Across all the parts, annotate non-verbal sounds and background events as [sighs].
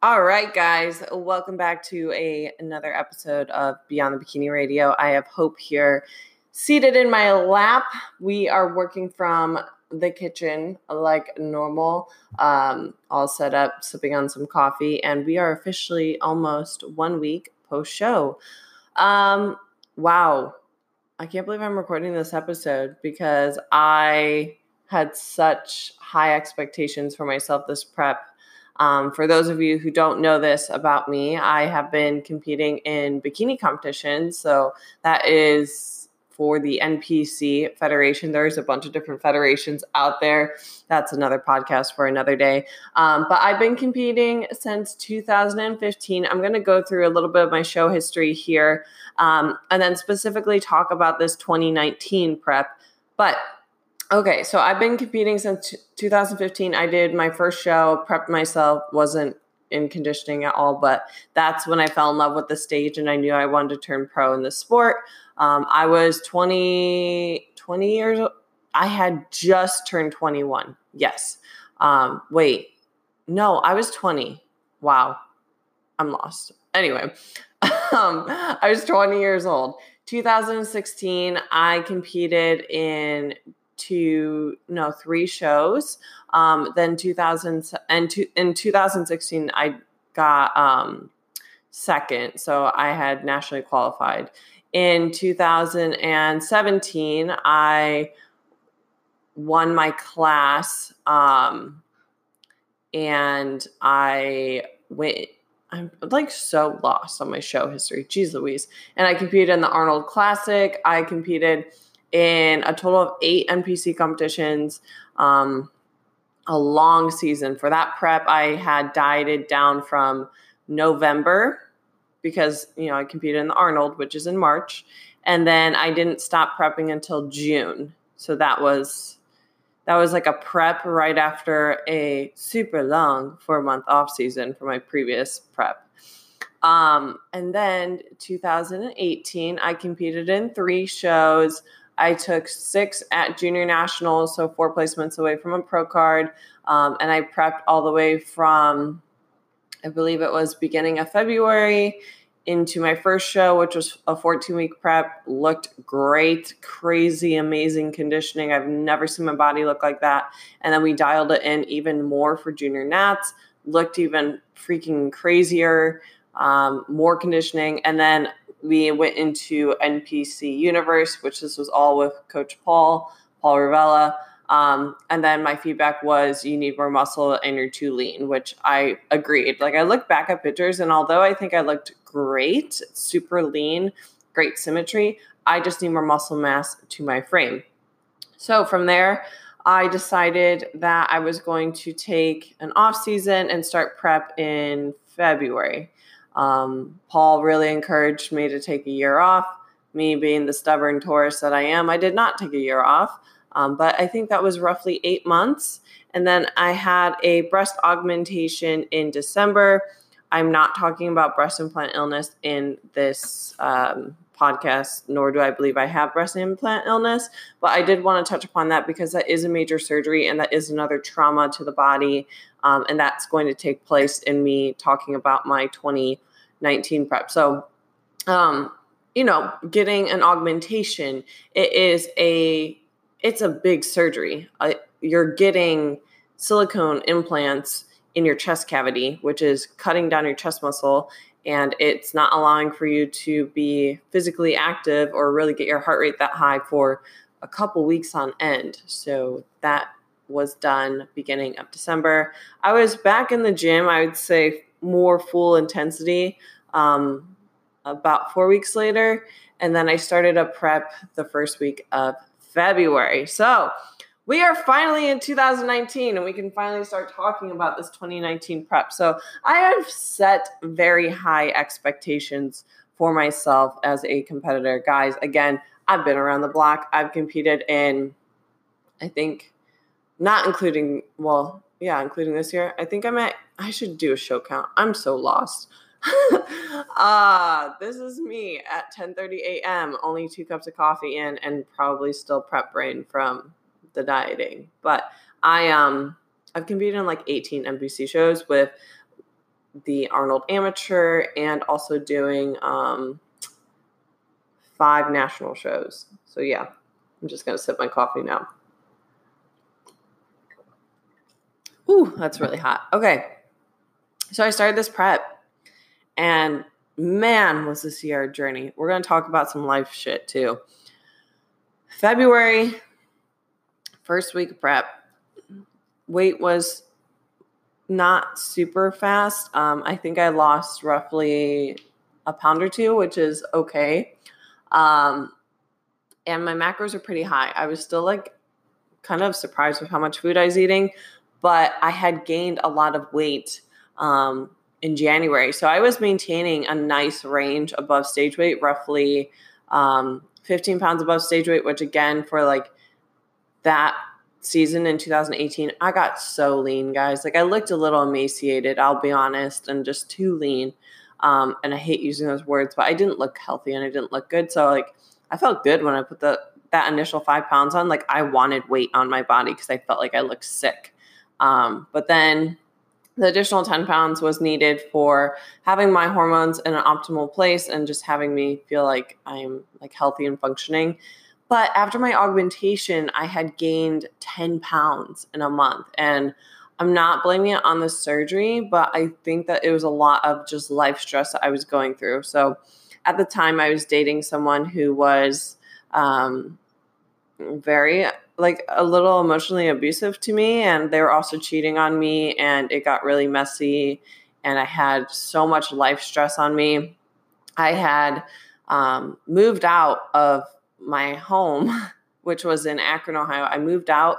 All right, guys, welcome back to a another episode of Beyond the Bikini Radio. I have Hope here seated in my lap. We are working from the kitchen like normal, um, all set up, sipping on some coffee, and we are officially almost one week post show. Um, wow, I can't believe I'm recording this episode because I had such high expectations for myself this prep um, for those of you who don't know this about me, I have been competing in bikini competitions. So that is for the NPC Federation. There's a bunch of different federations out there. That's another podcast for another day. Um, but I've been competing since 2015. I'm going to go through a little bit of my show history here um, and then specifically talk about this 2019 prep. But Okay, so I've been competing since 2015. I did my first show, prepped myself, wasn't in conditioning at all, but that's when I fell in love with the stage and I knew I wanted to turn pro in the sport. Um, I was 20, 20 years old. I had just turned 21. Yes. Um, wait, no, I was 20. Wow. I'm lost. Anyway, [laughs] um, I was 20 years old. 2016, I competed in to no three shows. Um, then 2000 and in 2016, I got um, second, so I had nationally qualified. In 2017, I won my class, um, and I went. I'm like so lost on my show history. Jeez Louise. And I competed in the Arnold Classic. I competed in a total of eight NPC competitions. Um, a long season. For that prep, I had dieted down from November because, you know, I competed in the Arnold, which is in March. And then I didn't stop prepping until June. So that was that was like a prep right after a super long four month off season for my previous prep. Um, and then 2018, I competed in three shows. I took six at junior nationals, so four placements away from a pro card. Um, and I prepped all the way from, I believe it was beginning of February into my first show, which was a 14 week prep. Looked great, crazy, amazing conditioning. I've never seen my body look like that. And then we dialed it in even more for junior nats, looked even freaking crazier, um, more conditioning. And then we went into NPC Universe, which this was all with Coach Paul, Paul Ravella. Um, and then my feedback was you need more muscle and you're too lean, which I agreed. Like I look back at pictures, and although I think I looked great, super lean, great symmetry, I just need more muscle mass to my frame. So from there, I decided that I was going to take an off season and start prep in February. Um, Paul really encouraged me to take a year off. Me being the stubborn Taurus that I am, I did not take a year off. Um, but I think that was roughly eight months. And then I had a breast augmentation in December. I'm not talking about breast implant illness in this um, podcast, nor do I believe I have breast implant illness. But I did want to touch upon that because that is a major surgery and that is another trauma to the body. Um, and that's going to take place in me talking about my 20 19 prep. So, um, you know, getting an augmentation, it is a it's a big surgery. Uh, you're getting silicone implants in your chest cavity, which is cutting down your chest muscle, and it's not allowing for you to be physically active or really get your heart rate that high for a couple weeks on end. So that was done beginning of December. I was back in the gym, I would say more full intensity um, about four weeks later. And then I started a prep the first week of February. So, we are finally in 2019 and we can finally start talking about this 2019 prep. So I have set very high expectations for myself as a competitor. Guys, again, I've been around the block. I've competed in, I think, not including, well, yeah, including this year. I think I'm at, I should do a show count. I'm so lost. Ah, [laughs] uh, this is me at 10:30 a.m. Only two cups of coffee in, and probably still prep brain from the dieting. But I um I've competed in like 18 NPC shows with the Arnold Amateur and also doing um five national shows. So yeah, I'm just gonna sip my coffee now. Ooh, that's really hot. Okay. So I started this prep and man, was this year a journey. We're going to talk about some life shit too. February, first week of prep, weight was not super fast. Um, I think I lost roughly a pound or two, which is okay. Um, and my macros are pretty high. I was still like kind of surprised with how much food I was eating, but I had gained a lot of weight um, in January. So I was maintaining a nice range above stage weight, roughly um, 15 pounds above stage weight, which again, for like that season in 2018, I got so lean, guys. Like I looked a little emaciated, I'll be honest, and just too lean. Um, and I hate using those words, but I didn't look healthy and I didn't look good. So like I felt good when I put the that initial five pounds on. Like I wanted weight on my body because I felt like I looked sick. Um, but then the additional 10 pounds was needed for having my hormones in an optimal place and just having me feel like I'm like healthy and functioning. But after my augmentation, I had gained 10 pounds in a month. And I'm not blaming it on the surgery, but I think that it was a lot of just life stress that I was going through. So at the time, I was dating someone who was um, very like a little emotionally abusive to me and they were also cheating on me and it got really messy and i had so much life stress on me. I had um, moved out of my home [laughs] which was in akron ohio. I moved out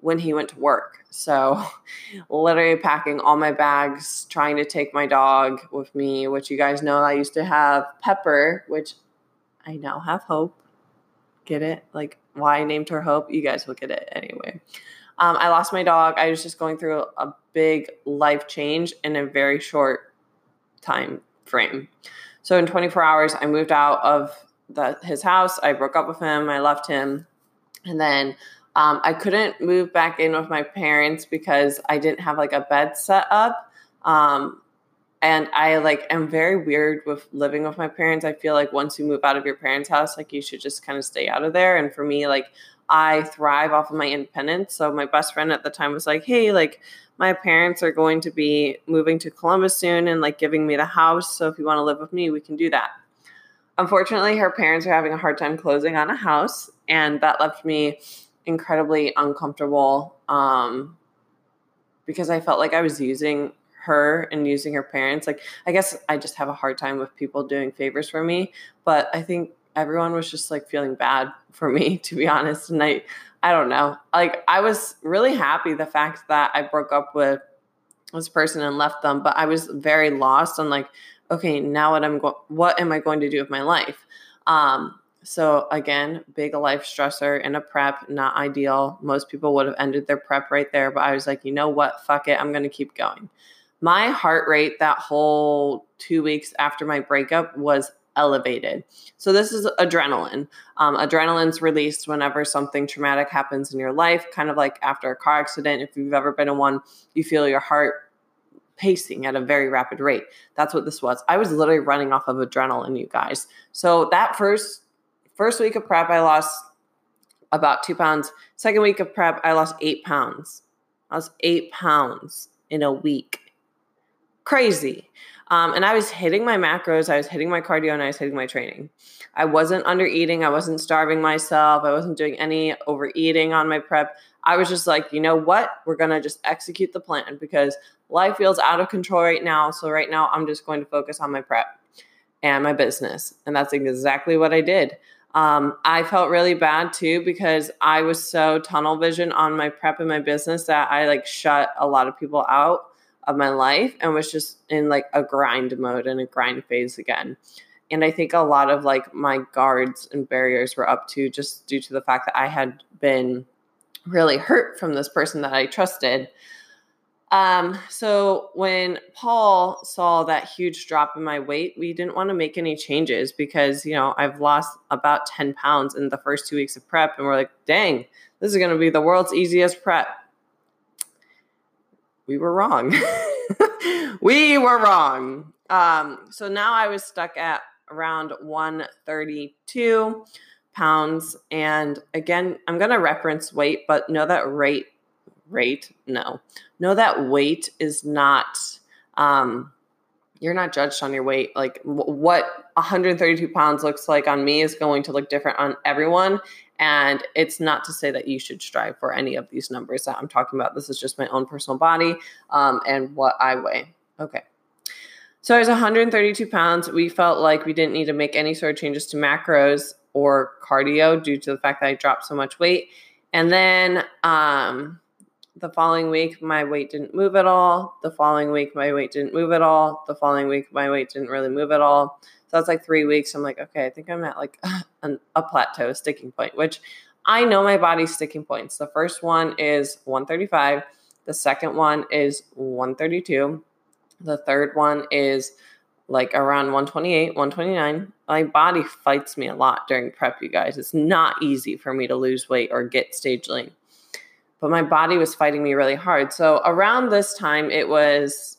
when he went to work. So [laughs] literally packing all my bags trying to take my dog with me which you guys know i used to have pepper which i now have hope get it like why I named her Hope. You guys will get it anyway. Um, I lost my dog. I was just going through a big life change in a very short time frame. So in 24 hours, I moved out of the, his house. I broke up with him. I left him, and then um, I couldn't move back in with my parents because I didn't have like a bed set up. Um, and I like am very weird with living with my parents. I feel like once you move out of your parents' house, like you should just kind of stay out of there. And for me, like I thrive off of my independence. So my best friend at the time was like, "Hey, like my parents are going to be moving to Columbus soon and like giving me the house. So if you want to live with me, we can do that." Unfortunately, her parents are having a hard time closing on a house, and that left me incredibly uncomfortable um, because I felt like I was using her and using her parents. Like, I guess I just have a hard time with people doing favors for me, but I think everyone was just like feeling bad for me, [laughs] to be honest. And I, I don't know. Like, I was really happy the fact that I broke up with this person and left them, but I was very lost on like, okay, now what I'm going, what am I going to do with my life? Um, so again, big life stressor in a prep, not ideal. Most people would have ended their prep right there, but I was like, you know what? Fuck it. I'm going to keep going my heart rate that whole two weeks after my breakup was elevated. So, this is adrenaline. Um, adrenaline's released whenever something traumatic happens in your life, kind of like after a car accident. If you've ever been in one, you feel your heart pacing at a very rapid rate. That's what this was. I was literally running off of adrenaline, you guys. So, that first first week of prep, I lost about two pounds. Second week of prep, I lost eight pounds. I lost eight pounds in a week crazy. Um, and I was hitting my macros, I was hitting my cardio, and I was hitting my training. I wasn't under eating, I wasn't starving myself, I wasn't doing any overeating on my prep. I was just like, you know what? We're going to just execute the plan because life feels out of control right now. So, right now, I'm just going to focus on my prep and my business. And that's exactly what I did. Um, I felt really bad too because I was so tunnel vision on my prep and my business that I like shut a lot of people out of my life and was just in like a grind mode and a grind phase again. And I think a lot of like my guards and barriers were up to just due to the fact that I had been really hurt from this person that I trusted. Um, so when Paul saw that huge drop in my weight, we didn't want to make any changes because, you know, I've lost about 10 pounds in the first two weeks of prep. And we're like, dang, this is going to be the world's easiest prep. We were wrong. [laughs] we were wrong. Um, so now I was stuck at around 132 pounds. And again, I'm going to reference weight, but know that rate, rate, no, know that weight is not, um, you're not judged on your weight. Like what 132 pounds looks like on me is going to look different on everyone. And it's not to say that you should strive for any of these numbers that I'm talking about. This is just my own personal body um, and what I weigh. Okay. So I was 132 pounds. We felt like we didn't need to make any sort of changes to macros or cardio due to the fact that I dropped so much weight. And then um, the following week, my weight didn't move at all. The following week, my weight didn't move at all. The following week, my weight didn't really move at all. So that's like three weeks. I'm like, okay, I think I'm at like [laughs] an, a plateau, a sticking point, which I know my body's sticking points. The first one is 135. The second one is 132. The third one is like around 128, 129. My body fights me a lot during prep, you guys. It's not easy for me to lose weight or get stage lean. But my body was fighting me really hard. So around this time, it was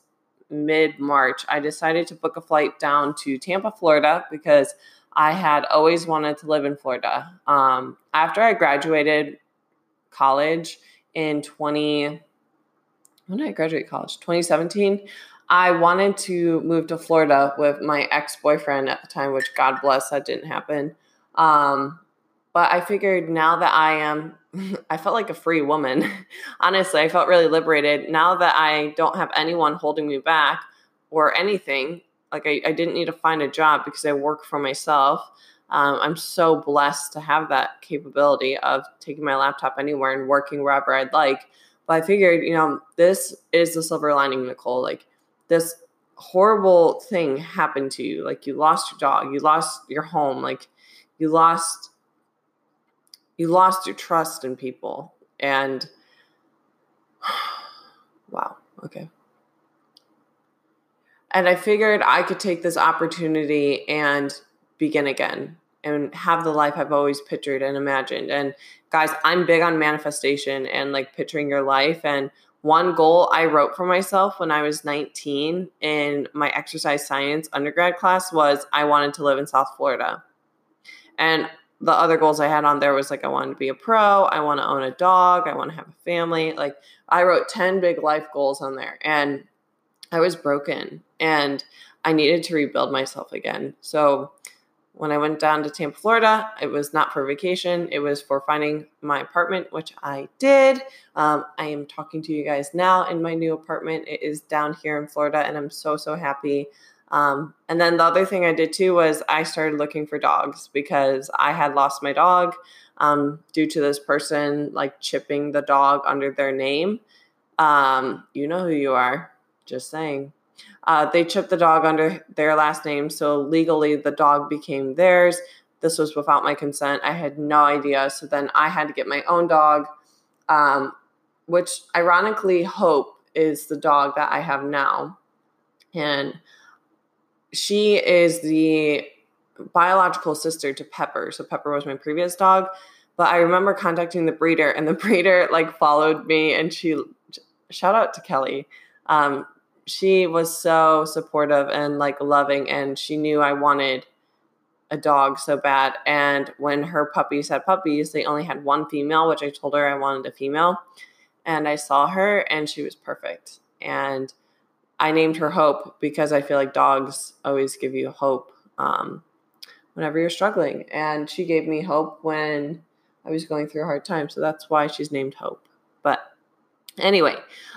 mid March, I decided to book a flight down to Tampa, Florida, because I had always wanted to live in Florida. Um, after I graduated college in 20, when did I graduate college? 2017. I wanted to move to Florida with my ex boyfriend at the time, which God bless, that didn't happen. Um, but I figured now that I am, [laughs] I felt like a free woman. [laughs] Honestly, I felt really liberated. Now that I don't have anyone holding me back or anything, like I, I didn't need to find a job because I work for myself. Um, I'm so blessed to have that capability of taking my laptop anywhere and working wherever I'd like. But I figured, you know, this is the silver lining, Nicole. Like, this horrible thing happened to you like you lost your dog you lost your home like you lost you lost your trust in people and [sighs] wow okay. And i figured i could take this opportunity and begin again and have the life i've always pictured and imagined. And guys i'm big on manifestation and like picturing your life. And one goal I wrote for myself when I was 19 in my exercise science undergrad class was I wanted to live in South Florida. And the other goals I had on there was like I wanted to be a pro, I want to own a dog, I want to have a family. Like I wrote 10 big life goals on there and I was broken and I needed to rebuild myself again. So when I went down to Tampa, Florida, it was not for vacation. It was for finding my apartment, which I did. Um, I am talking to you guys now in my new apartment. It is down here in Florida, and I'm so, so happy. Um, and then the other thing I did too was I started looking for dogs because I had lost my dog um, due to this person like chipping the dog under their name. Um, you know who you are, just saying. Uh, they chipped the dog under their last name, so legally the dog became theirs. This was without my consent. I had no idea. So then I had to get my own dog, um, which ironically, Hope is the dog that I have now. And she is the biological sister to Pepper. So Pepper was my previous dog. But I remember contacting the breeder, and the [laughs] breeder like followed me, and she shout out to Kelly. Um, she was so supportive and like loving and she knew I wanted a dog so bad and when her puppies had puppies they only had one female which I told her I wanted a female and I saw her and she was perfect and I named her Hope because I feel like dogs always give you hope um, whenever you're struggling and she gave me hope when I was going through a hard time so that's why she's named Hope but Anyway,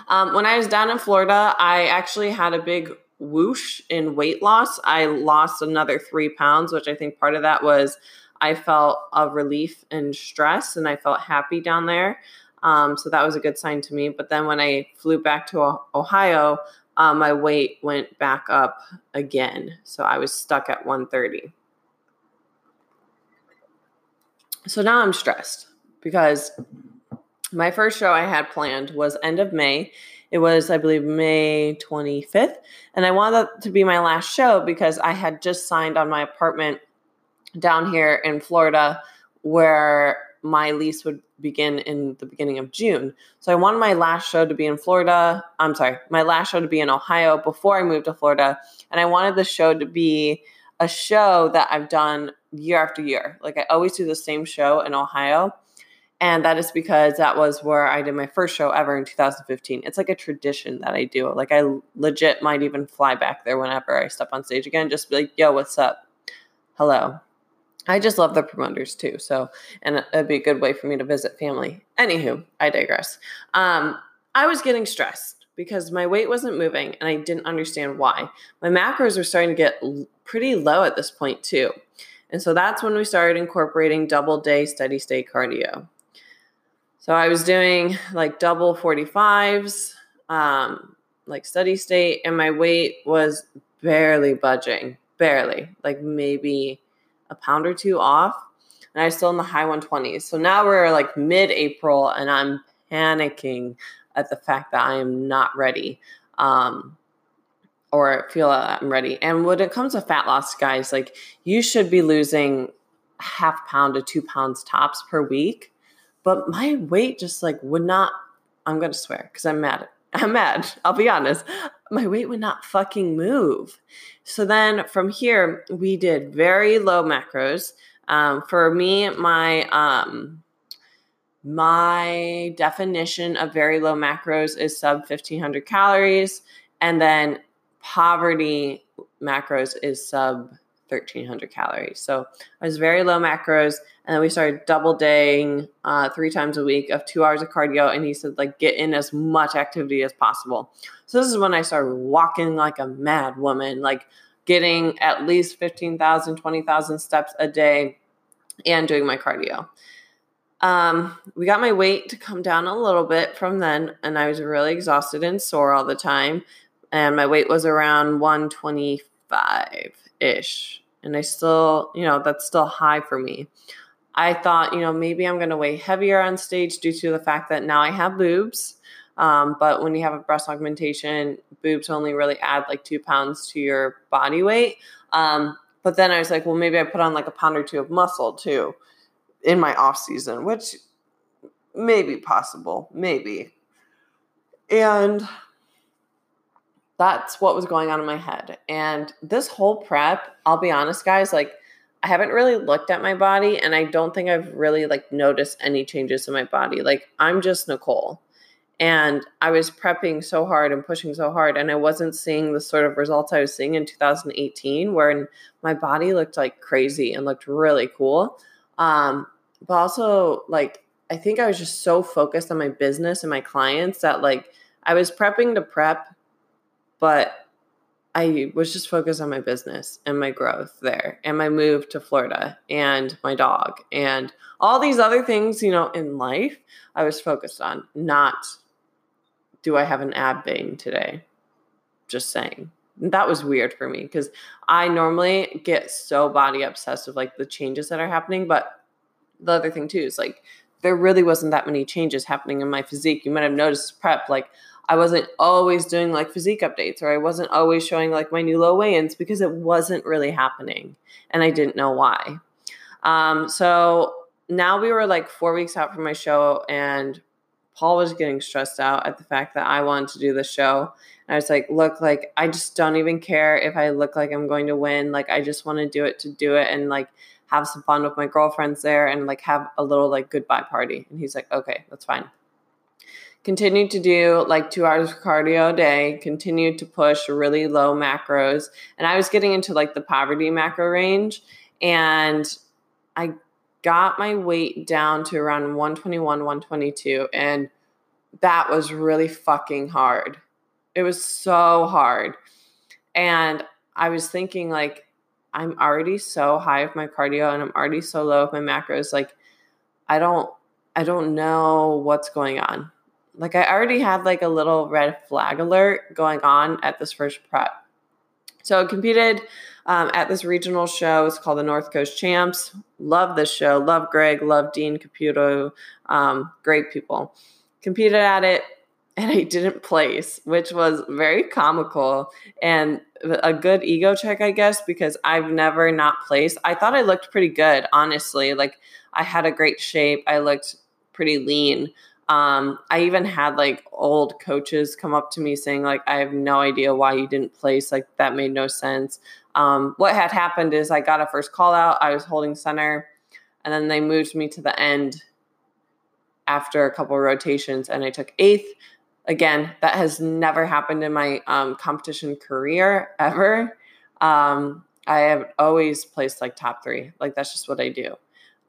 um, when I was down in Florida, I actually had a big whoosh in weight loss. I lost another three pounds, which I think part of that was I felt a relief and stress and I felt happy down there. Um, so that was a good sign to me. But then when I flew back to Ohio, um, my weight went back up again. So I was stuck at 130. So now I'm stressed because my first show I had planned was end of May. It was, I believe, May 25th. And I wanted that to be my last show because I had just signed on my apartment down here in Florida where my lease would begin in the beginning of June. So I wanted my last show to be in Florida. I'm sorry, my last show to be in Ohio before I moved to Florida. And I wanted the show to be a show that I've done year after year. Like I always do the same show in Ohio. And that is because that was where I did my first show ever in 2015. It's like a tradition that I do. Like I legit might even fly back there whenever I step on stage again, just be like, yo, what's up? Hello. I just love the promoters too. So, and it'd be a good way for me to visit family. Anywho, I digress. Um, I was getting stressed because my weight wasn't moving and I didn't understand why. My macros were starting to get pretty low at this point too. And so that's when we started incorporating double day steady state cardio. So I was doing like double 45s, um, like steady state, and my weight was barely budging, barely, like maybe a pound or two off. And I was still in the high 120s. So now we're like mid April and I'm panicking at the fact that I am not ready. Um, or feel that I'm ready. And when it comes to fat loss, guys, like you should be losing half pound to two pounds tops per week. But my weight just like would not, I'm going to swear because I'm mad. [laughs] I'm mad. I'll be honest. My weight would not fucking move. So then from here, we did very low macros. Um, for me, my um, my definition of very low macros is sub 1500 calories, and then poverty macros is sub 1300 calories. So I was very low macros. And then we started double daying uh, three times a week of two hours of cardio. And he said, like, get in as much activity as possible. So this is when I started walking like a mad woman, like getting at least 15,000, 20,000 steps a day and doing my cardio. Um, we got my weight to come down a little bit from then, and I was really exhausted and sore all the time. And my weight was around 125 ish. And I still, you know, that's still high for me. I thought, you know, maybe I'm going to weigh heavier on stage due to the fact that now I have boobs. Um, but when you have a breast augmentation, boobs only really add like two pounds to your body weight. Um, but then I was like, well, maybe I put on like a pound or two of muscle too in my off season, which may be possible, maybe. And that's what was going on in my head. And this whole prep, I'll be honest, guys, like I haven't really looked at my body and I don't think I've really like noticed any changes in my body. Like I'm just Nicole. And I was prepping so hard and pushing so hard, and I wasn't seeing the sort of results I was seeing in 2018, where my body looked like crazy and looked really cool. Um, but also, like, I think I was just so focused on my business and my clients that, like, I was prepping to prep but I was just focused on my business and my growth there and my move to Florida and my dog and all these other things, you know, in life I was focused on, not do I have an ab vein today? Just saying. That was weird for me because I normally get so body obsessed with like the changes that are happening. But the other thing too is like there really wasn't that many changes happening in my physique. You might have noticed prep, like I wasn't always doing like physique updates or I wasn't always showing like my new low weigh-ins because it wasn't really happening and I didn't know why. Um, so now we were like four weeks out from my show and Paul was getting stressed out at the fact that I wanted to do the show. And I was like, look, like I just don't even care if I look like I'm going to win. Like I just want to do it to do it and like have some fun with my girlfriends there and like have a little like goodbye party. And he's like, okay, that's fine continued to do like two hours of cardio a day, continued to push really low macros. And I was getting into like the poverty macro range. And I got my weight down to around 121, 122. And that was really fucking hard. It was so hard. And I was thinking, like, I'm already so high with my cardio and I'm already so low with my macros. Like, I don't, I don't know what's going on. Like, I already had like a little red flag alert going on at this first prep. So I competed um, at this regional show. It's called the North Coast Champs. Love this show. Love Greg. Love Dean Caputo. Um, great people. Competed at it and I didn't place, which was very comical and a good ego check, I guess, because I've never not placed. I thought I looked pretty good, honestly. Like I had a great shape. I looked pretty lean. Um, I even had like old coaches come up to me saying, like, I have no idea why you didn't place. Like that made no sense. Um, what had happened is I got a first call out. I was holding center, and then they moved me to the end after a couple rotations, and I took eighth. Again, that has never happened in my um, competition career ever. Um, I have always placed like top three. Like that's just what I do.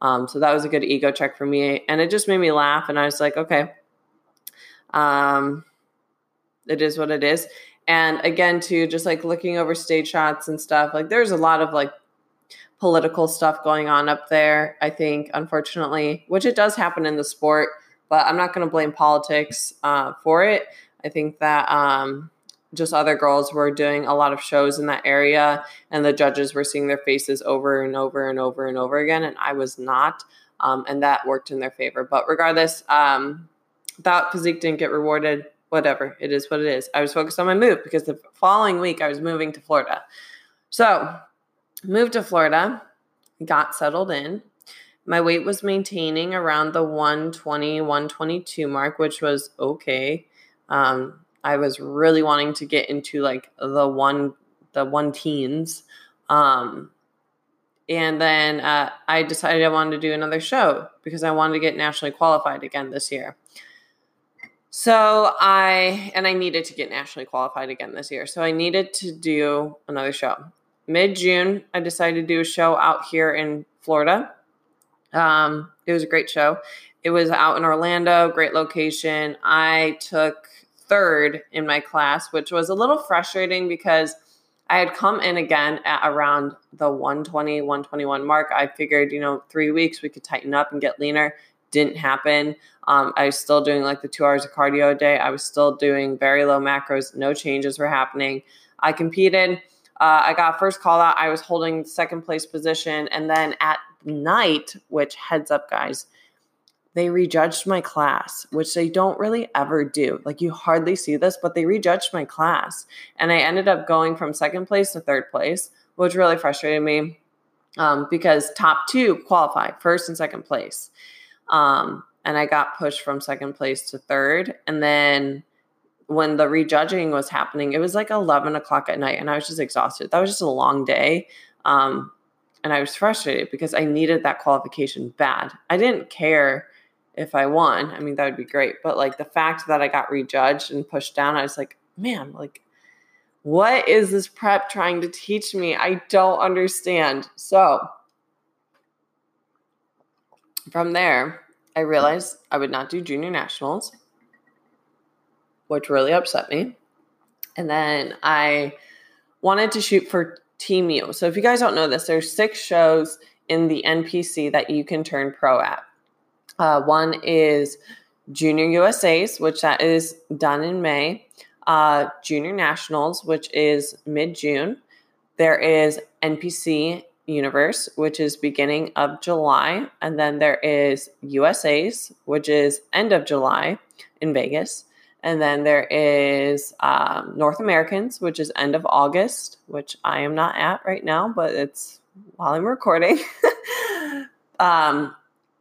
Um, so that was a good ego check for me, and it just made me laugh. And I was like, okay, um, it is what it is. And again, too, just like looking over stage shots and stuff, like there's a lot of like political stuff going on up there, I think, unfortunately, which it does happen in the sport, but I'm not going to blame politics uh, for it. I think that um, just other girls were doing a lot of shows in that area, and the judges were seeing their faces over and over and over and over again, and I was not. Um, and that worked in their favor. But regardless, um, that physique didn't get rewarded whatever. It is what it is. I was focused on my move because the following week I was moving to Florida. So, moved to Florida, got settled in. My weight was maintaining around the 120, 122 mark, which was okay. Um, I was really wanting to get into like the one, the one teens. Um, and then uh, I decided I wanted to do another show because I wanted to get nationally qualified again this year. So I and I needed to get nationally qualified again this year. So I needed to do another show. Mid June, I decided to do a show out here in Florida. Um, it was a great show. It was out in Orlando, great location. I took third in my class, which was a little frustrating because I had come in again at around the 120, 121 mark. I figured, you know, three weeks we could tighten up and get leaner didn't happen. Um, I was still doing like the two hours of cardio a day. I was still doing very low macros. No changes were happening. I competed. Uh, I got first call out. I was holding second place position. And then at night, which heads up, guys, they rejudged my class, which they don't really ever do. Like you hardly see this, but they rejudged my class. And I ended up going from second place to third place, which really frustrated me um, because top two qualify first and second place. Um, and I got pushed from second place to third. And then when the rejudging was happening, it was like 11 o'clock at night and I was just exhausted. That was just a long day. Um, and I was frustrated because I needed that qualification bad. I didn't care if I won. I mean, that would be great. But like the fact that I got rejudged and pushed down, I was like, man, like, what is this prep trying to teach me? I don't understand. So, from there, I realized I would not do junior nationals, which really upset me. And then I wanted to shoot for Team U. So if you guys don't know this, there's six shows in the NPC that you can turn pro at. Uh, one is Junior USA's, which that is done in May. Uh, Junior Nationals, which is mid June. There is NPC Universe, which is beginning of July. And then there is USA's, which is end of July in Vegas. And then there is um, North Americans, which is end of August, which I am not at right now, but it's while I'm recording. [laughs] um,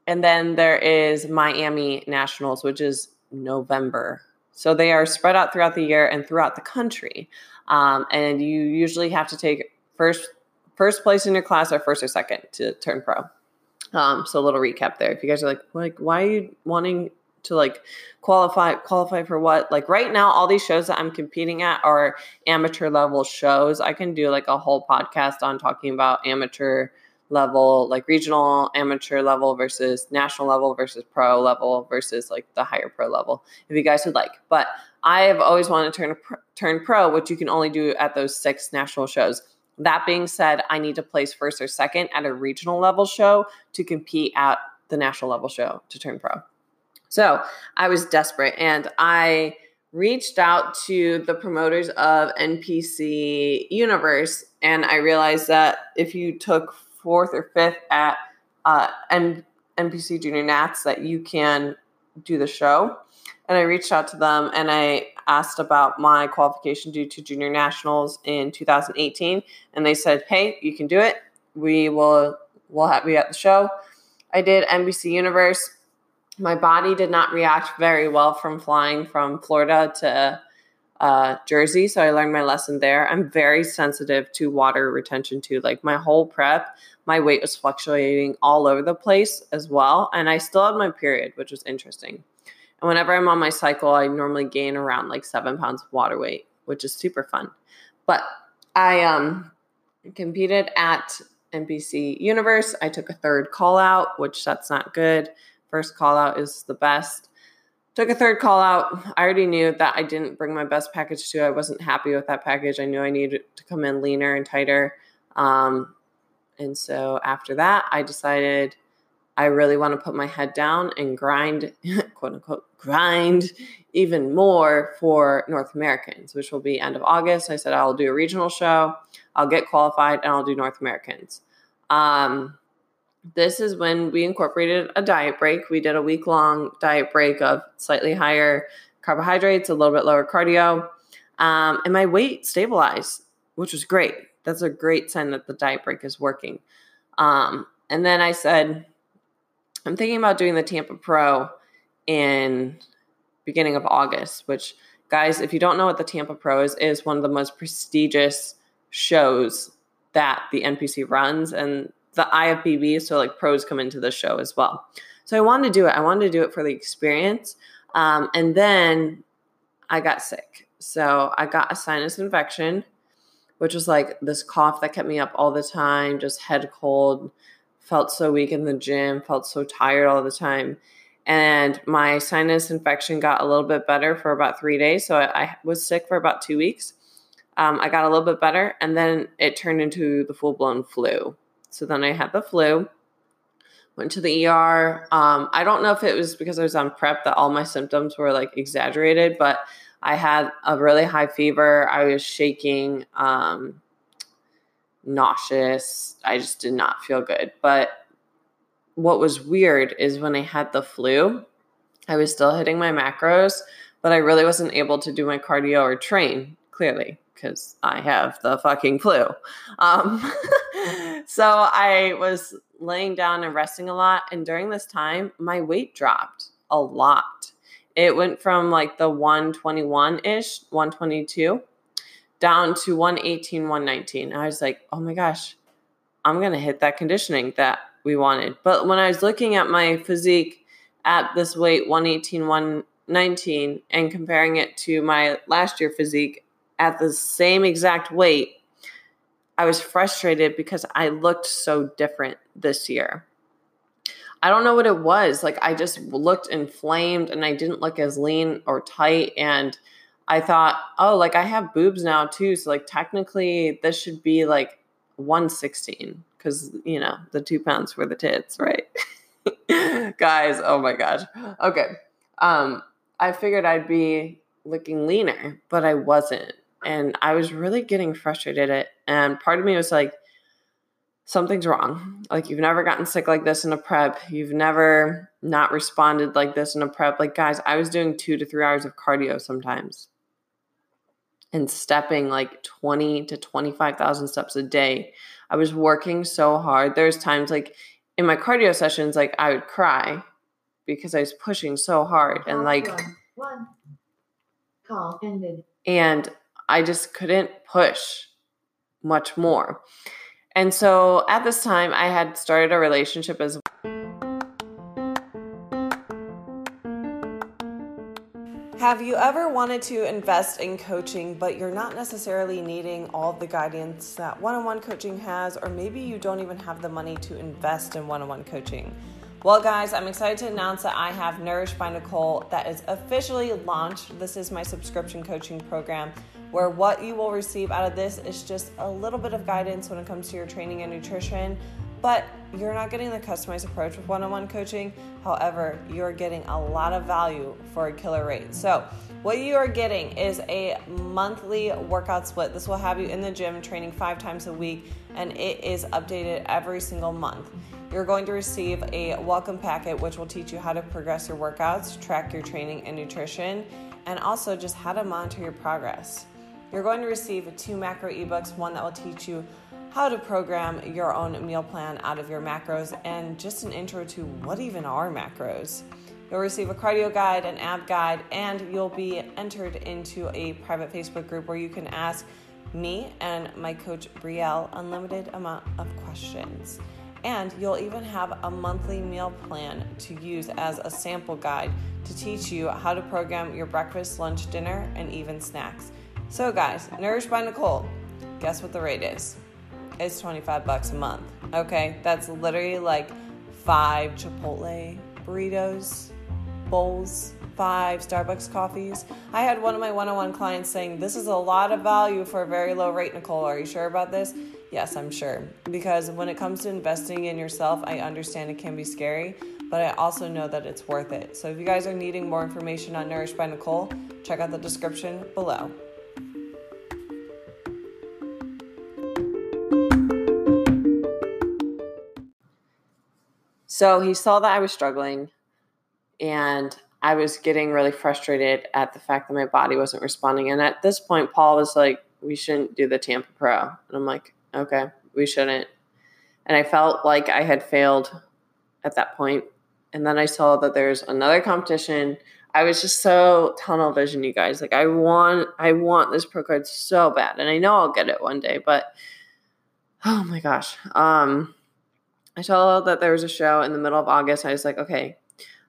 and then there is Miami Nationals, which is November. So they are spread out throughout the year and throughout the country. Um, and you usually have to take first first place in your class or first or second to turn pro. Um, so a little recap there. If you guys are like, like, why are you wanting to like qualify qualify for what? Like right now, all these shows that I'm competing at are amateur level shows. I can do like a whole podcast on talking about amateur level, like regional amateur level versus national level versus pro level versus like the higher pro level, if you guys would like. But I have always wanted to turn turn pro, which you can only do at those six national shows That being said, I need to place first or second at a regional level show to compete at the national level show to turn pro. So I was desperate and I reached out to the promoters of NPC Universe and I realized that if you took fourth or fifth at uh, N- NPC Junior Nats, that you can do the show. And I reached out to them and I asked about my qualification due to junior nationals in 2018 and they said hey you can do it. We will we'll have you at the show. I did NPC Universe. My body did not react very well from flying from florida to uh, jersey so i learned my lesson there i'm very sensitive to water retention too like my whole prep my weight was fluctuating all over the place as well and i still had my period which was interesting and whenever I'm on my cycle, I normally gain around like seven pounds of water weight, which is super fun. But I um, competed at NPC Universe. I took a third call out, which that's not good. First call out is the best. Took a third call out. I already knew that I didn't bring my best package to. I wasn't happy with that package. I knew I needed to come in leaner and tighter. Um, and so after that, I decided I really want to put my head down and grind, [laughs] quote unquote, grind even more for North Americans, which will be end of August. I said I'll do a regional show, I'll get qualified, and I'll do North Americans. Um, this is when we incorporated a diet break. We did a week long diet break of slightly higher carbohydrates, a little bit lower cardio, um, and my weight stabilized, which was great. That's a great sign that the diet break is working. Um, and then I said, I'm thinking about doing the Tampa Pro in beginning of August, which guys, if you don't know what the Tampa Pro is, is one of the most prestigious shows that the NPC runs and the IFBB, so like pros come into the show as well. So I wanted to do it. I wanted to do it for the experience. Um, and then I got sick. So I got a sinus infection, which was like this cough that kept me up all the time, just head cold, felt so weak in the gym, felt so tired all the time. And my sinus infection got a little bit better for about three days. So I, I was sick for about two weeks. Um, I got a little bit better, and then it turned into the full blown flu. So then I had the flu, went to the ER. Um, I don't know if it was because I was on prep that all my symptoms were like exaggerated, but I had a really high fever. I was shaking. Um, nauseous. I just did not feel good. But what was weird is when I had the flu, I was still hitting my macros, but I really wasn't able to do my cardio or train, clearly, because I have the fucking flu. Um, [laughs] so I was laying down and resting a lot. And during this time, my weight dropped a lot. It went from like the 121 ish, 122 down to 118, 119. I was like, oh my gosh, I'm going to hit that conditioning that we wanted. But when I was looking at my physique at this weight, 118, 119, and comparing it to my last year physique at the same exact weight, I was frustrated because I looked so different this year. I don't know what it was. Like, I just looked inflamed and I didn't look as lean or tight. And I thought, oh, like I have boobs now too. So like technically this should be like 116 because you know the two pounds for the tits, right? [laughs] Guys, oh my gosh. Okay. Um, I figured I'd be looking leaner, but I wasn't. And I was really getting frustrated at it. And part of me was like, something's wrong. Like you've never gotten sick like this in a prep. You've never not responded like this in a prep. Like guys, I was doing two to three hours of cardio sometimes and stepping like 20 to 25,000 steps a day. I was working so hard. There's times like in my cardio sessions, like I would cry because I was pushing so hard and like one call ended. And I just couldn't push much more. And so at this time, I had started a relationship as Have you ever wanted to invest in coaching, but you're not necessarily needing all the guidance that one on one coaching has, or maybe you don't even have the money to invest in one on one coaching? Well, guys, I'm excited to announce that I have Nourished by Nicole that is officially launched. This is my subscription coaching program where what you will receive out of this is just a little bit of guidance when it comes to your training and nutrition. But you're not getting the customized approach with one on one coaching. However, you're getting a lot of value for a killer rate. So, what you are getting is a monthly workout split. This will have you in the gym training five times a week, and it is updated every single month. You're going to receive a welcome packet, which will teach you how to progress your workouts, track your training and nutrition, and also just how to monitor your progress. You're going to receive two macro ebooks, one that will teach you how to program your own meal plan out of your macros, and just an intro to what even are macros. You'll receive a cardio guide, an ab guide, and you'll be entered into a private Facebook group where you can ask me and my coach Brielle unlimited amount of questions. And you'll even have a monthly meal plan to use as a sample guide to teach you how to program your breakfast, lunch, dinner, and even snacks. So, guys, Nourished by Nicole, guess what the rate is? It's 25 bucks a month. Okay, that's literally like five Chipotle burritos bowls, five Starbucks coffees. I had one of my one on one clients saying, This is a lot of value for a very low rate, Nicole. Are you sure about this? Yes, I'm sure. Because when it comes to investing in yourself, I understand it can be scary, but I also know that it's worth it. So if you guys are needing more information on Nourished by Nicole, check out the description below. So he saw that I was struggling and I was getting really frustrated at the fact that my body wasn't responding. And at this point, Paul was like, "We shouldn't do the Tampa Pro," and I'm like, "Okay, we shouldn't." And I felt like I had failed at that point. And then I saw that there's another competition. I was just so tunnel vision, you guys. Like I want, I want this pro card so bad, and I know I'll get it one day. But oh my gosh, um, I saw that there was a show in the middle of August. I was like, okay,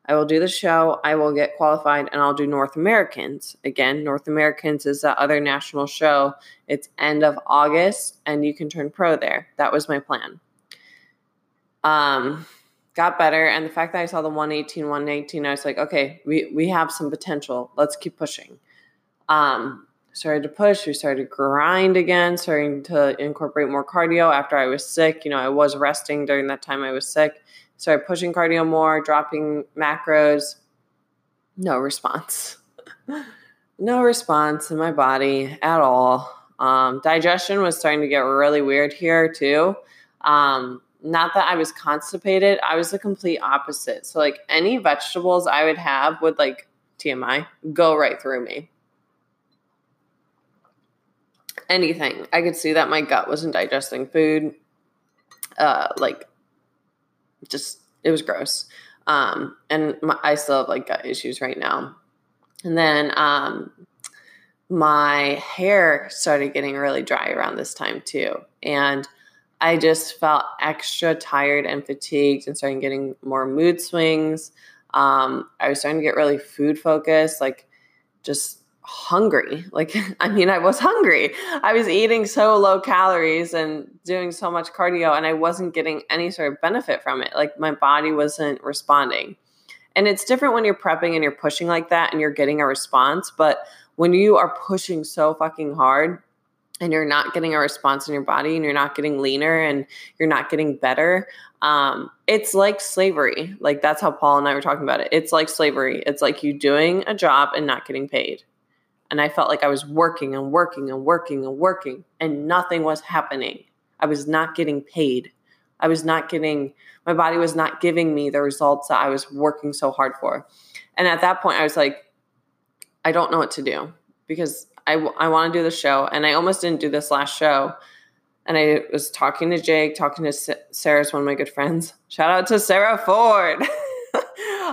I will do the show, I will get qualified, and I'll do North Americans. Again, North Americans is the other national show. It's end of August, and you can turn pro there. That was my plan. Um, got better, and the fact that I saw the 118, 119, I was like, okay, we, we have some potential. Let's keep pushing. Um, started to push, we started to grind again, starting to incorporate more cardio after I was sick. You know, I was resting during that time I was sick started pushing cardio more, dropping macros. No response. [laughs] no response in my body at all. Um, digestion was starting to get really weird here too. Um, not that I was constipated, I was the complete opposite. So, like, any vegetables I would have would, like, TMI, go right through me. Anything. I could see that my gut wasn't digesting food. Uh, like, just it was gross. Um, and my, I still have like gut issues right now. And then um, my hair started getting really dry around this time too. And I just felt extra tired and fatigued and starting getting more mood swings. Um, I was starting to get really food focused, like just hungry. Like, [laughs] I mean, I was hungry. I was eating so low calories and doing so much cardio, and I wasn't getting any sort of benefit from it. Like, my body wasn't responding. And it's different when you're prepping and you're pushing like that and you're getting a response. But when you are pushing so fucking hard and you're not getting a response in your body and you're not getting leaner and you're not getting better, um, it's like slavery. Like, that's how Paul and I were talking about it. It's like slavery. It's like you doing a job and not getting paid and I felt like I was working and working and working and working, and nothing was happening. I was not getting paid. I was not getting, my body was not giving me the results that I was working so hard for. And at that point, I was like, I don't know what to do because I, I want to do the show. And I almost didn't do this last show. And I was talking to Jake, talking to Sarah's one of my good friends. Shout out to Sarah Ford. [laughs]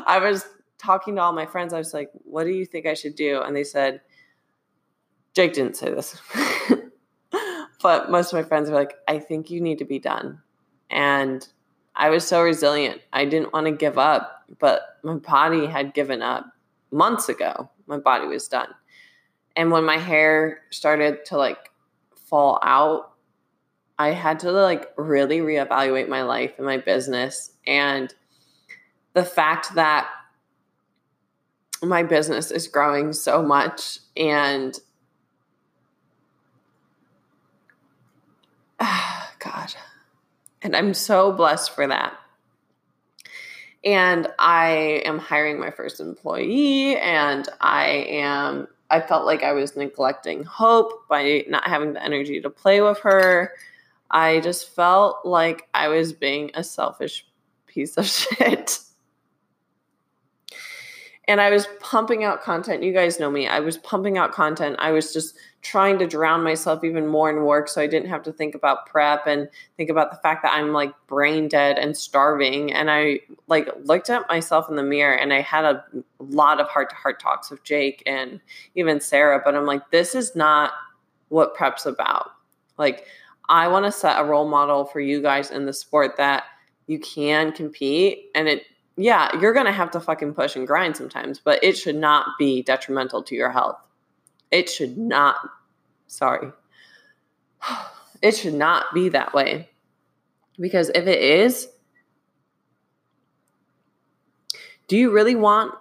I was talking to all my friends. I was like, what do you think I should do? And they said, Jake didn't say this, [laughs] but most of my friends were like, I think you need to be done. And I was so resilient. I didn't want to give up, but my body had given up months ago. My body was done. And when my hair started to like fall out, I had to like really reevaluate my life and my business. And the fact that my business is growing so much and [sighs] God. And I'm so blessed for that. And I am hiring my first employee, and I am, I felt like I was neglecting Hope by not having the energy to play with her. I just felt like I was being a selfish piece of [laughs] shit and I was pumping out content. You guys know me. I was pumping out content. I was just trying to drown myself even more in work so I didn't have to think about prep and think about the fact that I'm like brain dead and starving. And I like looked at myself in the mirror and I had a lot of heart to heart talks with Jake and even Sarah, but I'm like, this is not what prep's about. Like, I want to set a role model for you guys in the sport that you can compete and it yeah, you're going to have to fucking push and grind sometimes, but it should not be detrimental to your health. It should not, sorry, it should not be that way. Because if it is, do you really want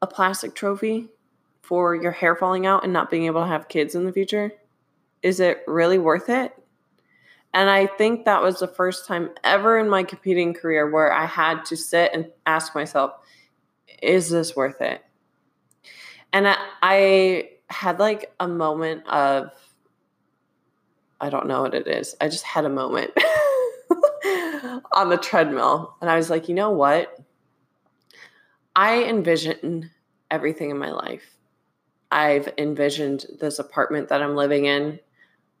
a plastic trophy for your hair falling out and not being able to have kids in the future? Is it really worth it? And I think that was the first time ever in my competing career where I had to sit and ask myself, is this worth it? And I, I had like a moment of, I don't know what it is. I just had a moment [laughs] on the treadmill. And I was like, you know what? I envision everything in my life. I've envisioned this apartment that I'm living in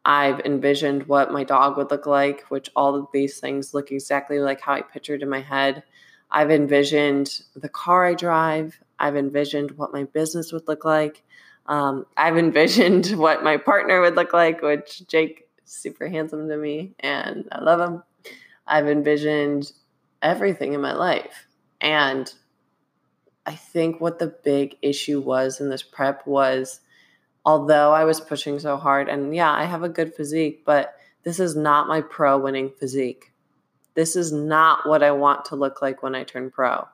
I've envisioned what my dog would look like, which all of these things look exactly like how I pictured in my head. I've envisioned the car I drive. I've envisioned what my business would look like. Um, I've envisioned [laughs] what my partner would look like, which Jake super handsome to me and I love him. I've envisioned everything in my life. And I think what the big issue was in this prep was although I was pushing so hard, and yeah, I have a good physique, but this is not my pro winning physique. This is not what I want to look like when I turn pro.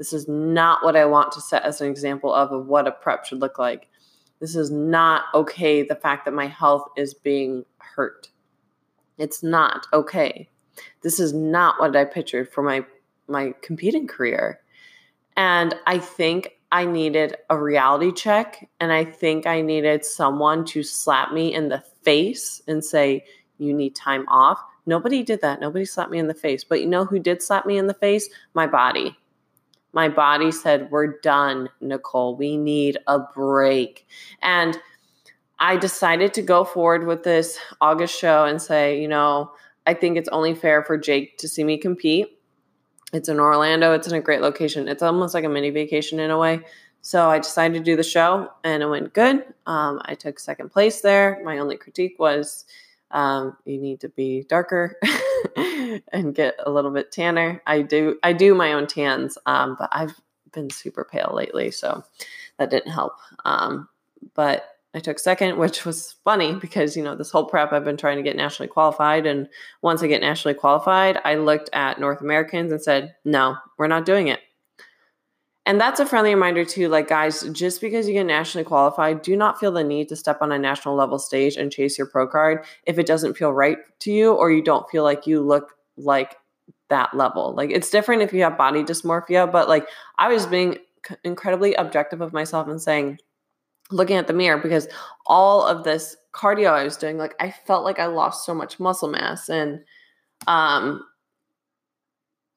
This is not what I want to set as an example of, of what a prep should look like. This is not okay, the fact that my health is being hurt. It's not okay. This is not what I pictured for my my competing career. And I think I needed a reality check. And I think I needed someone to slap me in the face and say, You need time off. Nobody did that. Nobody slapped me in the face. But you know who did slap me in the face? My body. My body said, We're done, Nicole. We need a break. And I decided to go forward with this August show and say, You know, I think it's only fair for Jake to see me compete it's in Orlando. It's in a great location. It's almost like a mini vacation in a way. So I decided to do the show and it went good. Um, I took second place there. My only critique was um, you need to be darker [laughs] and get a little bit tanner. I do I do my own tans, um, but I've been super pale lately, so that didn't help. Um, but I took second, which was funny because, you know, this whole prep I've been trying to get nationally qualified. And once I get nationally qualified, I looked at North Americans and said, no, we're not doing it. And that's a friendly reminder, too. Like, guys, just because you get nationally qualified, do not feel the need to step on a national level stage and chase your pro card if it doesn't feel right to you or you don't feel like you look like that level. Like, it's different if you have body dysmorphia, but like, I was being incredibly objective of myself and saying, looking at the mirror because all of this cardio I was doing, like I felt like I lost so much muscle mass. And um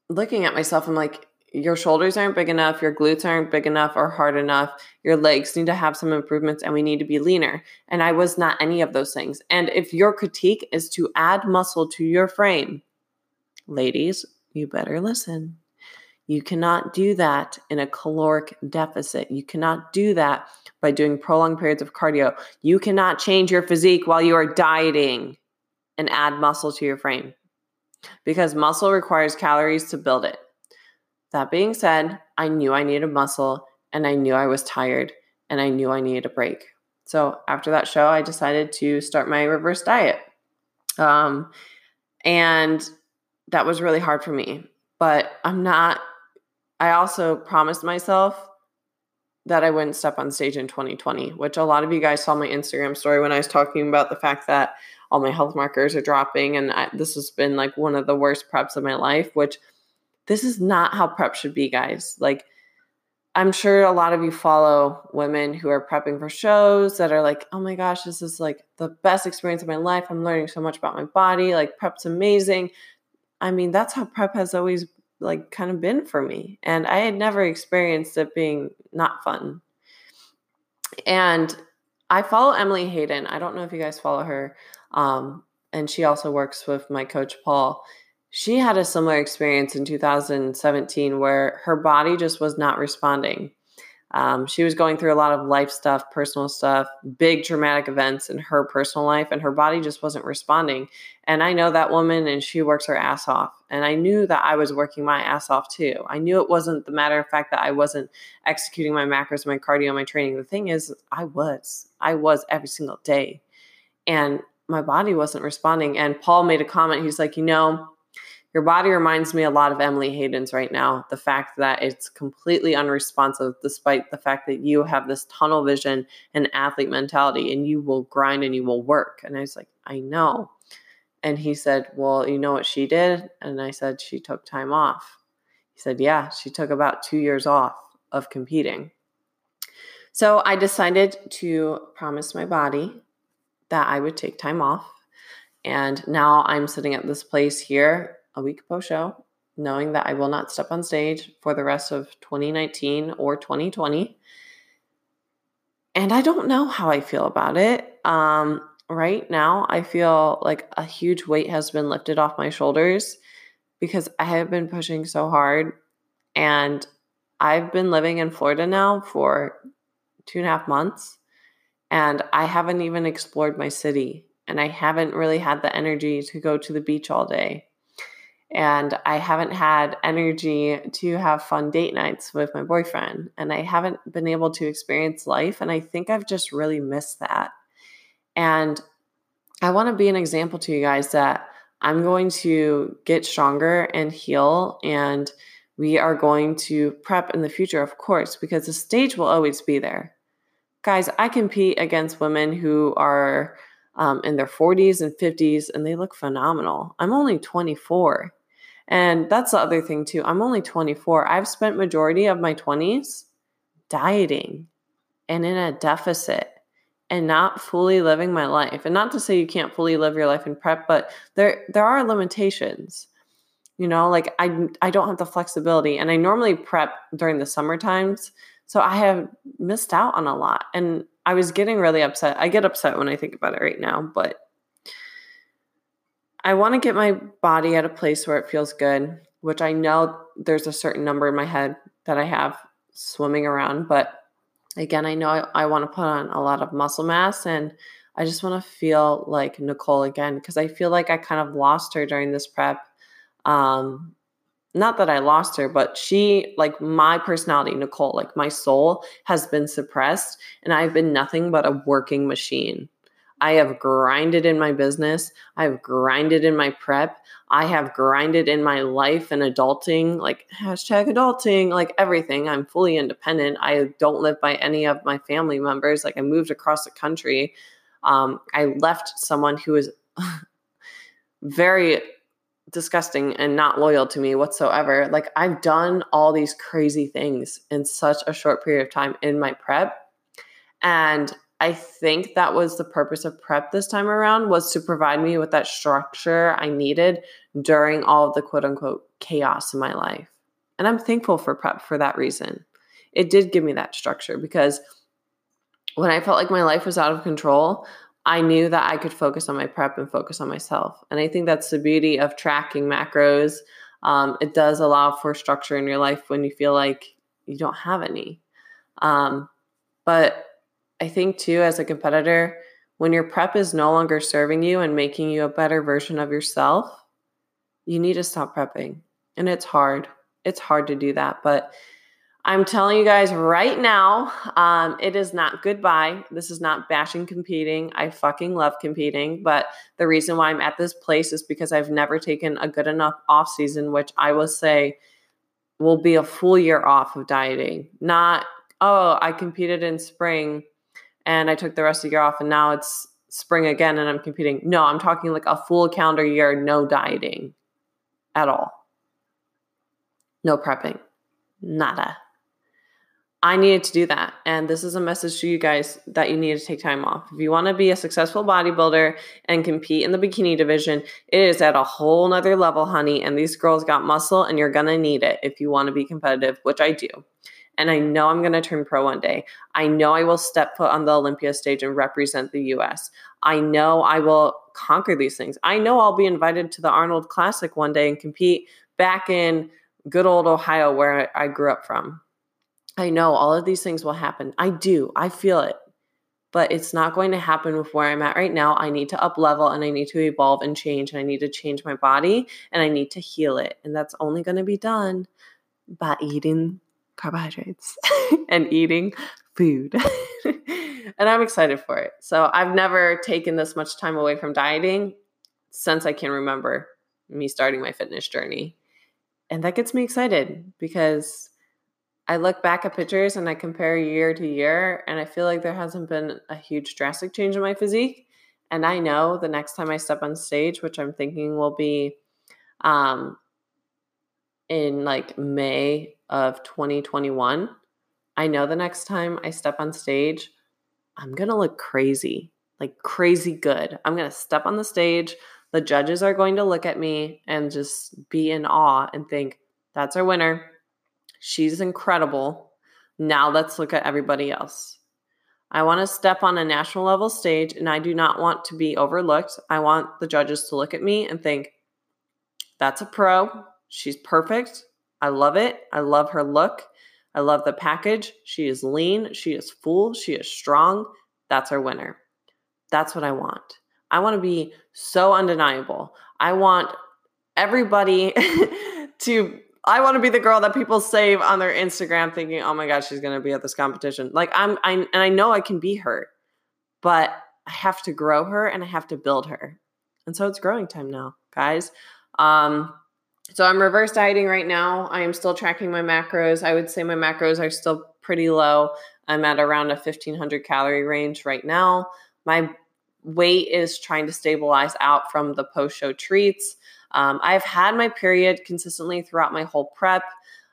looking at myself, I'm like, your shoulders aren't big enough, your glutes aren't big enough or hard enough, your legs need to have some improvements, and we need to be leaner. And I was not any of those things. And if your critique is to add muscle to your frame, ladies, you better listen. You cannot do that in a caloric deficit. You cannot do that by doing prolonged periods of cardio. You cannot change your physique while you are dieting and add muscle to your frame because muscle requires calories to build it. That being said, I knew I needed muscle and I knew I was tired and I knew I needed a break. So after that show, I decided to start my reverse diet. Um, and that was really hard for me, but I'm not I also promised myself that I wouldn't step on stage in 2020, which a lot of you guys saw my Instagram story when I was talking about the fact that all my health markers are dropping. And I, this has been like one of the worst preps of my life, which this is not how prep should be, guys. Like, I'm sure a lot of you follow women who are prepping for shows that are like, oh my gosh, this is like the best experience of my life. I'm learning so much about my body. Like, prep's amazing. I mean, that's how prep has always like kind of been for me. And I had never experienced it being not fun. And I follow Emily Hayden. I don't know if you guys follow her. Um, and she also works with my coach, Paul she had a similar experience in 2017 where her body just was not responding. Um, she was going through a lot of life stuff, personal stuff, big traumatic events in her personal life, and her body just wasn't responding. And I know that woman, and she works her ass off. And I knew that I was working my ass off too. I knew it wasn't the matter of fact that I wasn't executing my macros, my cardio, my training. The thing is, I was. I was every single day. And my body wasn't responding. And Paul made a comment. He's like, you know, your body reminds me a lot of Emily Hayden's right now. The fact that it's completely unresponsive, despite the fact that you have this tunnel vision and athlete mentality, and you will grind and you will work. And I was like, I know. And he said, Well, you know what she did? And I said, She took time off. He said, Yeah, she took about two years off of competing. So I decided to promise my body that I would take time off. And now I'm sitting at this place here a week post show, knowing that I will not step on stage for the rest of 2019 or 2020. And I don't know how I feel about it. Um, right now, I feel like a huge weight has been lifted off my shoulders because I have been pushing so hard. And I've been living in Florida now for two and a half months. And I haven't even explored my city. And I haven't really had the energy to go to the beach all day and I haven't had energy to have fun date nights with my boyfriend, and I haven't been able to experience life. And I think I've just really missed that. And I want to be an example to you guys that I'm going to get stronger and heal, and we are going to prep in the future, of course, because the stage will always be there. Guys, I compete against women who are um, in their 40s and 50s, and they look phenomenal. I'm only 24 and that's the other thing too. I'm only 24. I've spent majority of my 20s dieting and in a deficit and not fully living my life. And not to say you can't fully live your life in prep, but there there are limitations. You know, like I I don't have the flexibility and I normally prep during the summer times. So I have missed out on a lot and I was getting really upset. I get upset when I think about it right now, but I want to get my body at a place where it feels good, which I know there's a certain number in my head that I have swimming around. But again, I know I, I want to put on a lot of muscle mass and I just want to feel like Nicole again because I feel like I kind of lost her during this prep. Um, not that I lost her, but she, like my personality, Nicole, like my soul has been suppressed and I've been nothing but a working machine. I have grinded in my business. I've grinded in my prep. I have grinded in my life and adulting, like hashtag adulting, like everything. I'm fully independent. I don't live by any of my family members. Like I moved across the country. Um, I left someone who was [laughs] very disgusting and not loyal to me whatsoever. Like I've done all these crazy things in such a short period of time in my prep. And I think that was the purpose of prep this time around was to provide me with that structure I needed during all of the quote unquote chaos in my life. And I'm thankful for prep for that reason. It did give me that structure because when I felt like my life was out of control, I knew that I could focus on my prep and focus on myself. And I think that's the beauty of tracking macros. Um, it does allow for structure in your life when you feel like you don't have any. Um, but I think too, as a competitor, when your prep is no longer serving you and making you a better version of yourself, you need to stop prepping. And it's hard. It's hard to do that. But I'm telling you guys right now, um, it is not goodbye. This is not bashing competing. I fucking love competing. But the reason why I'm at this place is because I've never taken a good enough off season, which I will say will be a full year off of dieting. Not, oh, I competed in spring and I took the rest of the year off, and now it's spring again and I'm competing. No, I'm talking like a full calendar year, no dieting at all. No prepping. Nada. I needed to do that. And this is a message to you guys that you need to take time off. If you want to be a successful bodybuilder and compete in the bikini division, it is at a whole nother level, honey. And these girls got muscle and you're going to need it if you want to be competitive, which I do. And I know I'm going to turn pro one day. I know I will step foot on the Olympia stage and represent the US. I know I will conquer these things. I know I'll be invited to the Arnold Classic one day and compete back in good old Ohio where I grew up from. I know all of these things will happen. I do. I feel it. But it's not going to happen with where I'm at right now. I need to up level and I need to evolve and change and I need to change my body and I need to heal it. And that's only going to be done by eating carbohydrates [laughs] and eating food. [laughs] and I'm excited for it. So I've never taken this much time away from dieting since I can remember me starting my fitness journey. And that gets me excited because I look back at pictures and I compare year to year, and I feel like there hasn't been a huge drastic change in my physique. And I know the next time I step on stage, which I'm thinking will be um, in like May of 2021, I know the next time I step on stage, I'm going to look crazy, like crazy good. I'm going to step on the stage. The judges are going to look at me and just be in awe and think, that's our winner. She's incredible. Now let's look at everybody else. I want to step on a national level stage and I do not want to be overlooked. I want the judges to look at me and think, that's a pro. She's perfect. I love it. I love her look. I love the package. She is lean. She is full. She is strong. That's our winner. That's what I want. I want to be so undeniable. I want everybody [laughs] to I want to be the girl that people save on their Instagram thinking, "Oh my gosh, she's going to be at this competition." Like I'm I and I know I can be her, but I have to grow her and I have to build her. And so it's growing time now, guys. Um so I'm reverse dieting right now. I am still tracking my macros. I would say my macros are still pretty low. I'm at around a 1500 calorie range right now. My weight is trying to stabilize out from the post show treats. Um, I've had my period consistently throughout my whole prep.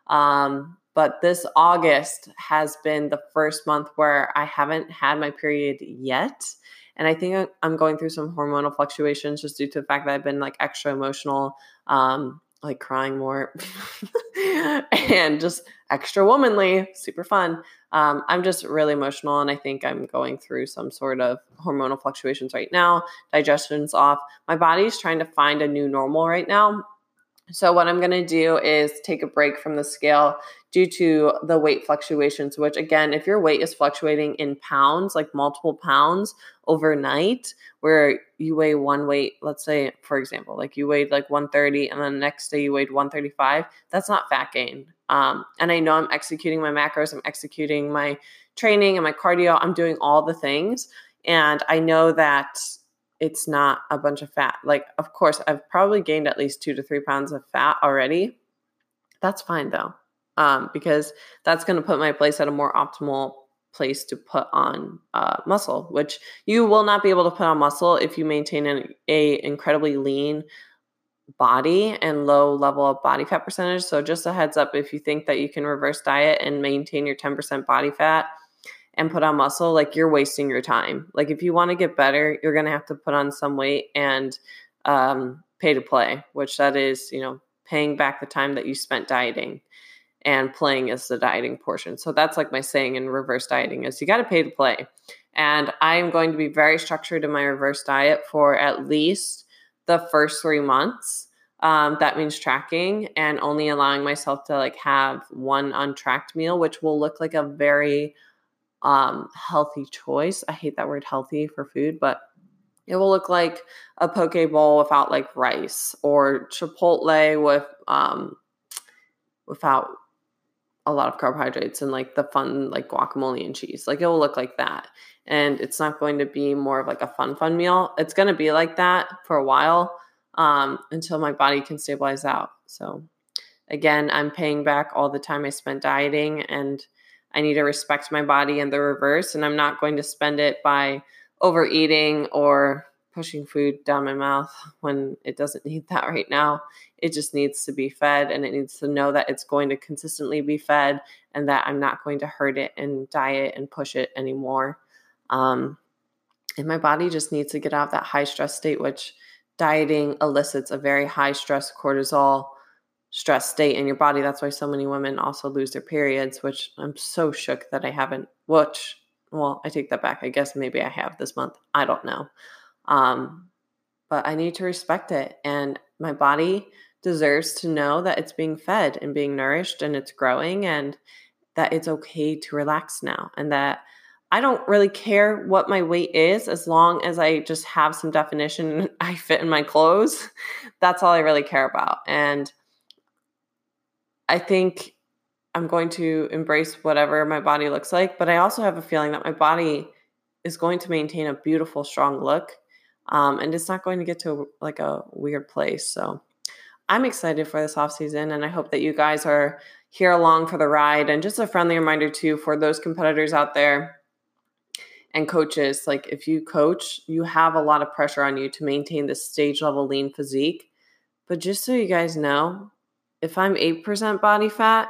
Um, but this August has been the first month where I haven't had my period yet. And I think I'm going through some hormonal fluctuations just due to the fact that I've been like extra emotional, um, like crying more, [laughs] and just extra womanly, super fun. Um, I'm just really emotional, and I think I'm going through some sort of hormonal fluctuations right now. Digestion's off. My body's trying to find a new normal right now. So, what I'm going to do is take a break from the scale due to the weight fluctuations, which, again, if your weight is fluctuating in pounds, like multiple pounds overnight, where you weigh one weight, let's say, for example, like you weighed like 130 and then the next day you weighed 135, that's not fat gain. Um, and I know I'm executing my macros, I'm executing my training and my cardio, I'm doing all the things. And I know that it's not a bunch of fat. Like, of course, I've probably gained at least two to three pounds of fat already. That's fine though, um, because that's going to put my place at a more optimal place to put on uh, muscle, which you will not be able to put on muscle if you maintain an a incredibly lean body and low level of body fat percentage. So just a heads up, if you think that you can reverse diet and maintain your 10% body fat and put on muscle, like you're wasting your time. Like if you want to get better, you're going to have to put on some weight and um, pay to play, which that is, you know, paying back the time that you spent dieting and playing is the dieting portion. So that's like my saying in reverse dieting is you got to pay to play. And I'm going to be very structured in my reverse diet for at least the first three months. Um, that means tracking and only allowing myself to like have one untracked meal, which will look like a very um, healthy choice. I hate that word healthy for food, but it will look like a poke bowl without like rice or chipotle with um, without a lot of carbohydrates and like the fun like guacamole and cheese. Like it will look like that. And it's not going to be more of like a fun fun meal. It's going to be like that for a while um, until my body can stabilize out. So again, I'm paying back all the time I spent dieting and I need to respect my body in the reverse and I'm not going to spend it by overeating or pushing food down my mouth when it doesn't [laughs] need that right now. It just needs to be fed and it needs to know that it's going to consistently be fed and that I'm not going to hurt it and diet and push it anymore. Um, and my body just needs to get out of that high stress state, which dieting elicits a very high stress cortisol stress state in your body. That's why so many women also lose their periods, which I'm so shook that I haven't, which, well, I take that back. I guess maybe I have this month. I don't know. Um, but I need to respect it. And my body deserves to know that it's being fed and being nourished and it's growing and that it's okay to relax now and that I don't really care what my weight is as long as I just have some definition [laughs] I fit in my clothes. That's all I really care about. And I think I'm going to embrace whatever my body looks like, but I also have a feeling that my body is going to maintain a beautiful, strong look. Um, and it's not going to get to like a weird place. So I'm excited for this off season, and I hope that you guys are here along for the ride. And just a friendly reminder, too, for those competitors out there and coaches like if you coach you have a lot of pressure on you to maintain this stage level lean physique but just so you guys know if i'm 8% body fat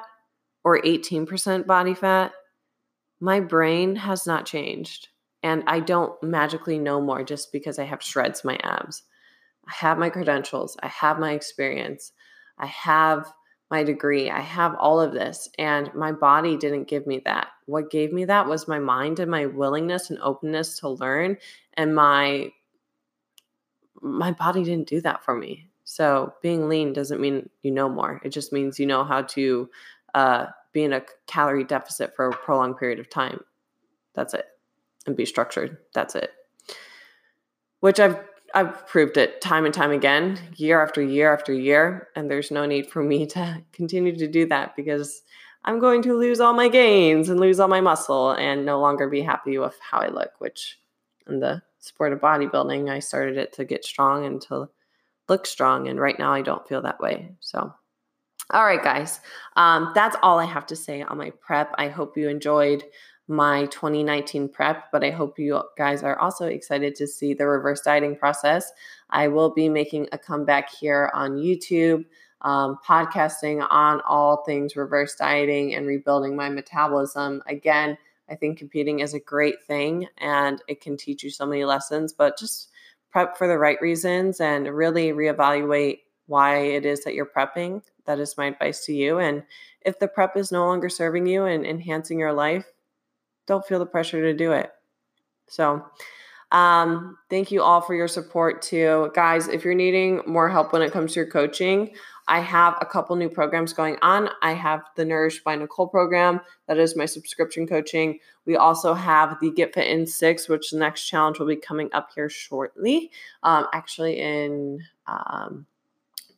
or 18% body fat my brain has not changed and i don't magically know more just because i have shreds my abs i have my credentials i have my experience i have my degree. I have all of this, and my body didn't give me that. What gave me that was my mind and my willingness and openness to learn, and my my body didn't do that for me. So being lean doesn't mean you know more. It just means you know how to uh, be in a calorie deficit for a prolonged period of time. That's it, and be structured. That's it. Which I've I've proved it time and time again, year after year after year, and there's no need for me to [laughs] continue to do that because I'm going to lose all my gains and lose all my muscle and no longer be happy with how I look, which in the sport of bodybuilding, I started it to get strong and to look strong. And right now, I don't feel that way. So, all right, guys, um, that's all I have to say on my prep. I hope you enjoyed my 2019 prep, but I hope you guys are also excited to see the reverse dieting process. I will be making a comeback here on YouTube, um, podcasting on all things reverse dieting and rebuilding my metabolism. Again, I think competing is a great thing and it can teach you so many lessons, but just prep for the right reasons and really reevaluate why it is that you're prepping. That is my advice to you. And if the prep is no longer serving you and enhancing your life, don't feel the pressure to do it. So, um, thank you all for your support too. Guys, if you're needing more help when it comes to your coaching, I have a couple new programs going on. I have the Nourished by Nicole program, that is my subscription coaching. We also have the Get Fit in Six, which the next challenge will be coming up here shortly, um, actually, in um,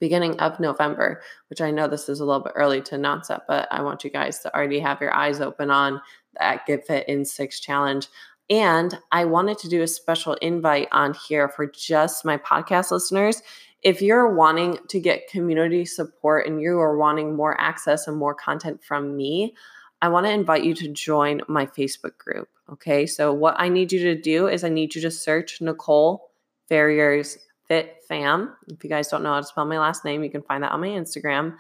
beginning of November, which I know this is a little bit early to announce that, but I want you guys to already have your eyes open on that Get Fit in Six challenge. And I wanted to do a special invite on here for just my podcast listeners. If you're wanting to get community support and you are wanting more access and more content from me, I want to invite you to join my Facebook group. Okay. So, what I need you to do is I need you to search Nicole Ferrier's Fit Fam. If you guys don't know how to spell my last name, you can find that on my Instagram.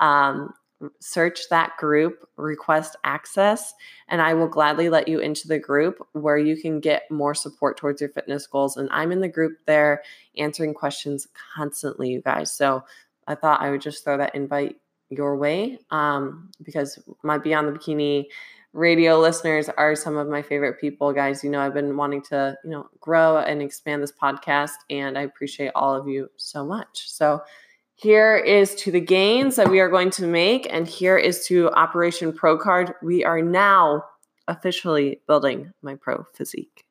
Um, search that group, request access, and I will gladly let you into the group where you can get more support towards your fitness goals. And I'm in the group there answering questions constantly, you guys. So I thought I would just throw that invite your way um, because my Beyond the Bikini radio listeners are some of my favorite people guys you know i've been wanting to you know grow and expand this podcast and i appreciate all of you so much so here is to the gains that we are going to make, and here is to Operation Pro Card. We are now officially building my pro physique.